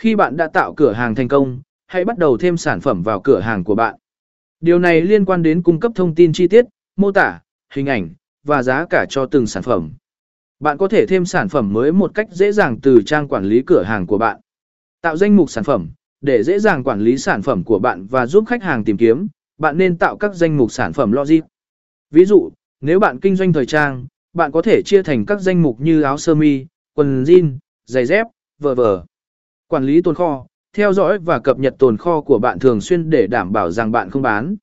Khi bạn đã tạo cửa hàng thành công, hãy bắt đầu thêm sản phẩm vào cửa hàng của bạn. Điều này liên quan đến cung cấp thông tin chi tiết, mô tả, hình ảnh, và giá cả cho từng sản phẩm. Bạn có thể thêm sản phẩm mới một cách dễ dàng từ trang quản lý cửa hàng của bạn. Tạo danh mục sản phẩm, để dễ dàng quản lý sản phẩm của bạn và giúp khách hàng tìm kiếm, bạn nên tạo các danh mục sản phẩm logic. Ví dụ, nếu bạn kinh doanh thời trang, bạn có thể chia thành các danh mục như áo sơ mi, quần jean, giày dép, v.v. Quản lý tồn kho, theo dõi và cập nhật tồn kho của bạn thường xuyên để đảm bảo rằng bạn không bán.